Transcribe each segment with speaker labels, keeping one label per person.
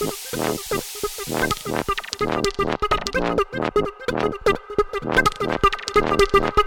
Speaker 1: Thank you.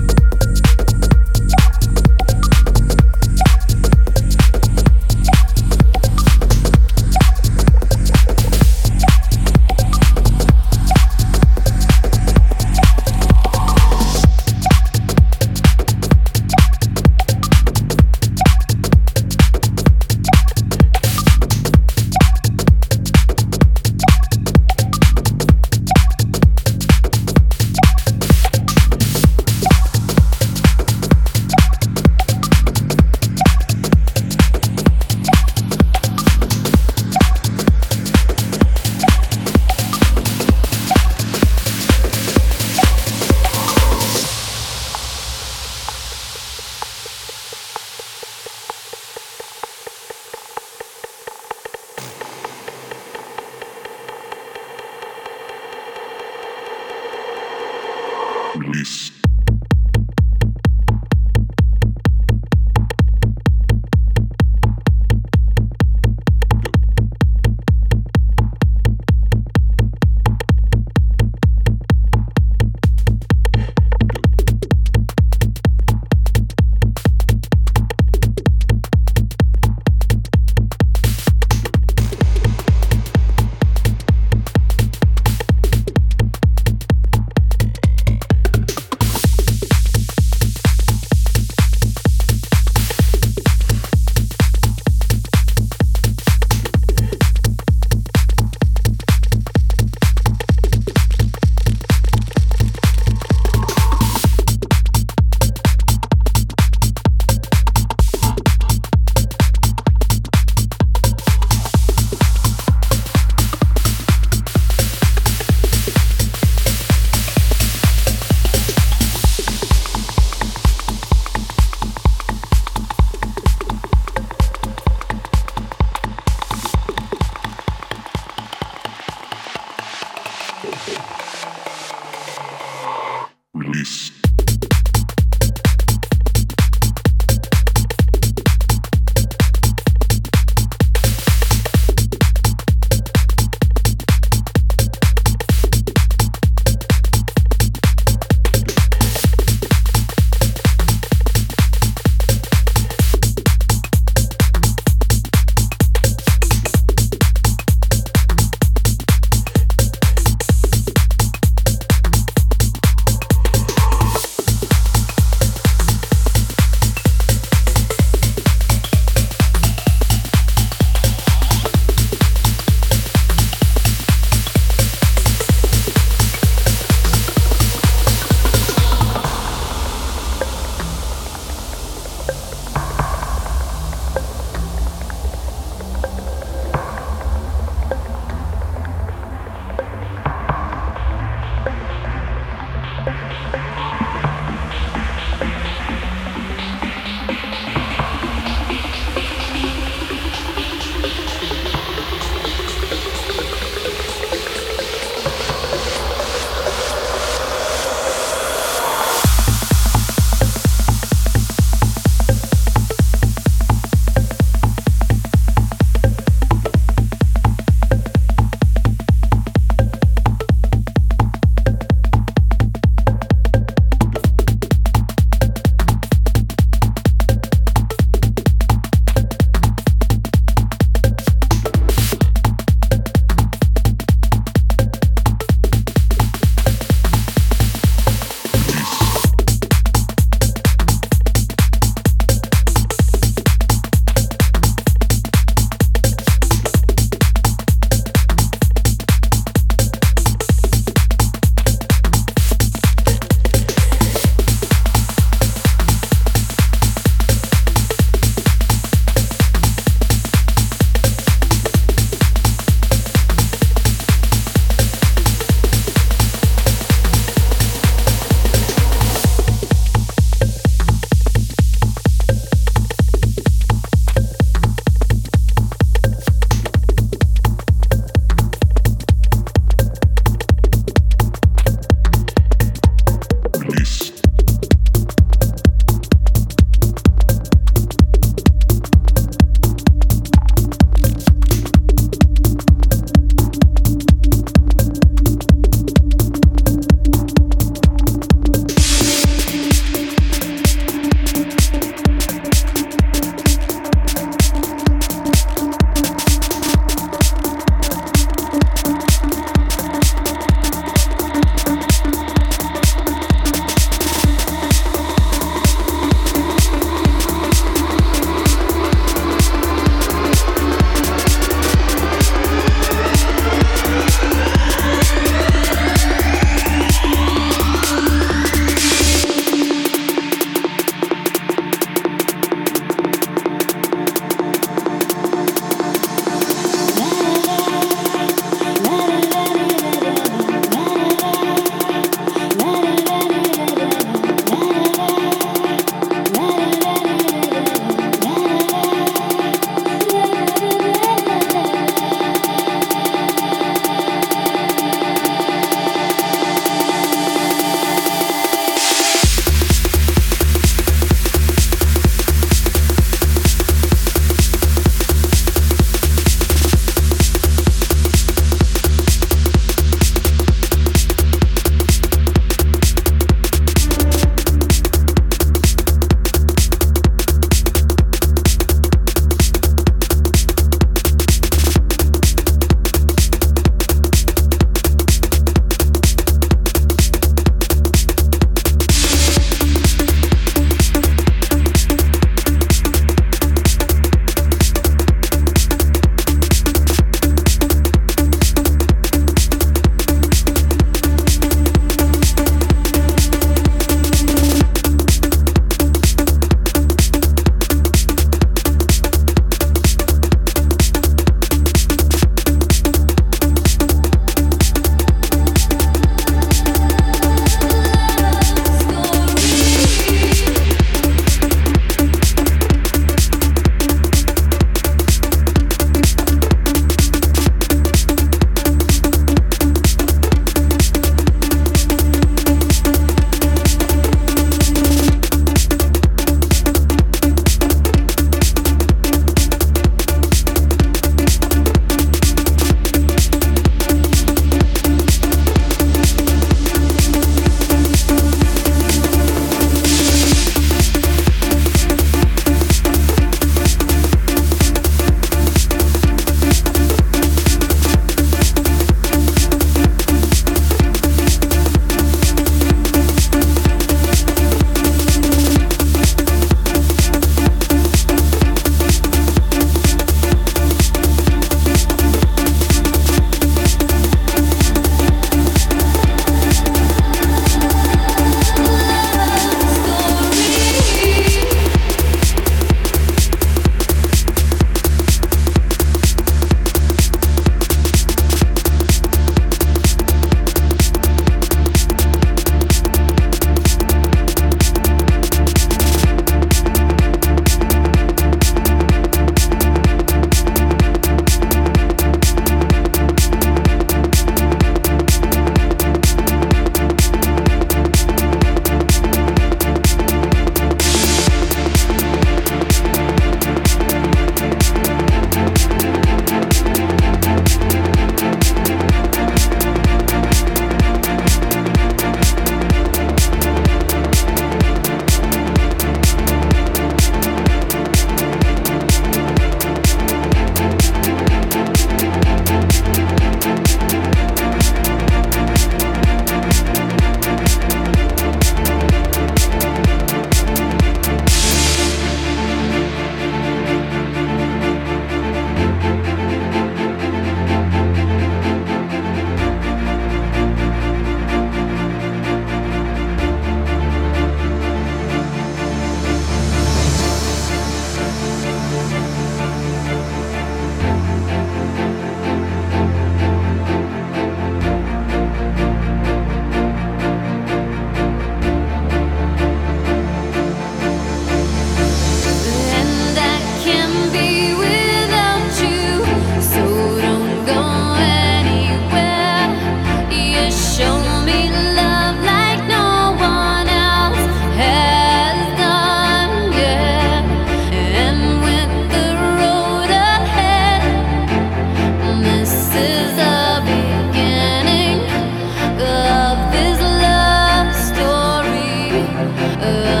Speaker 1: love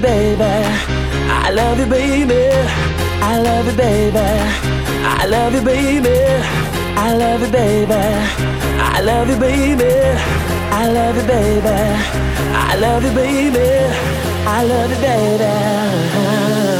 Speaker 1: baby. I love you, baby. I love you, baby. I love you, baby. I love you, baby. I love you, baby. I love you, baby. I love you, baby. I love you, baby.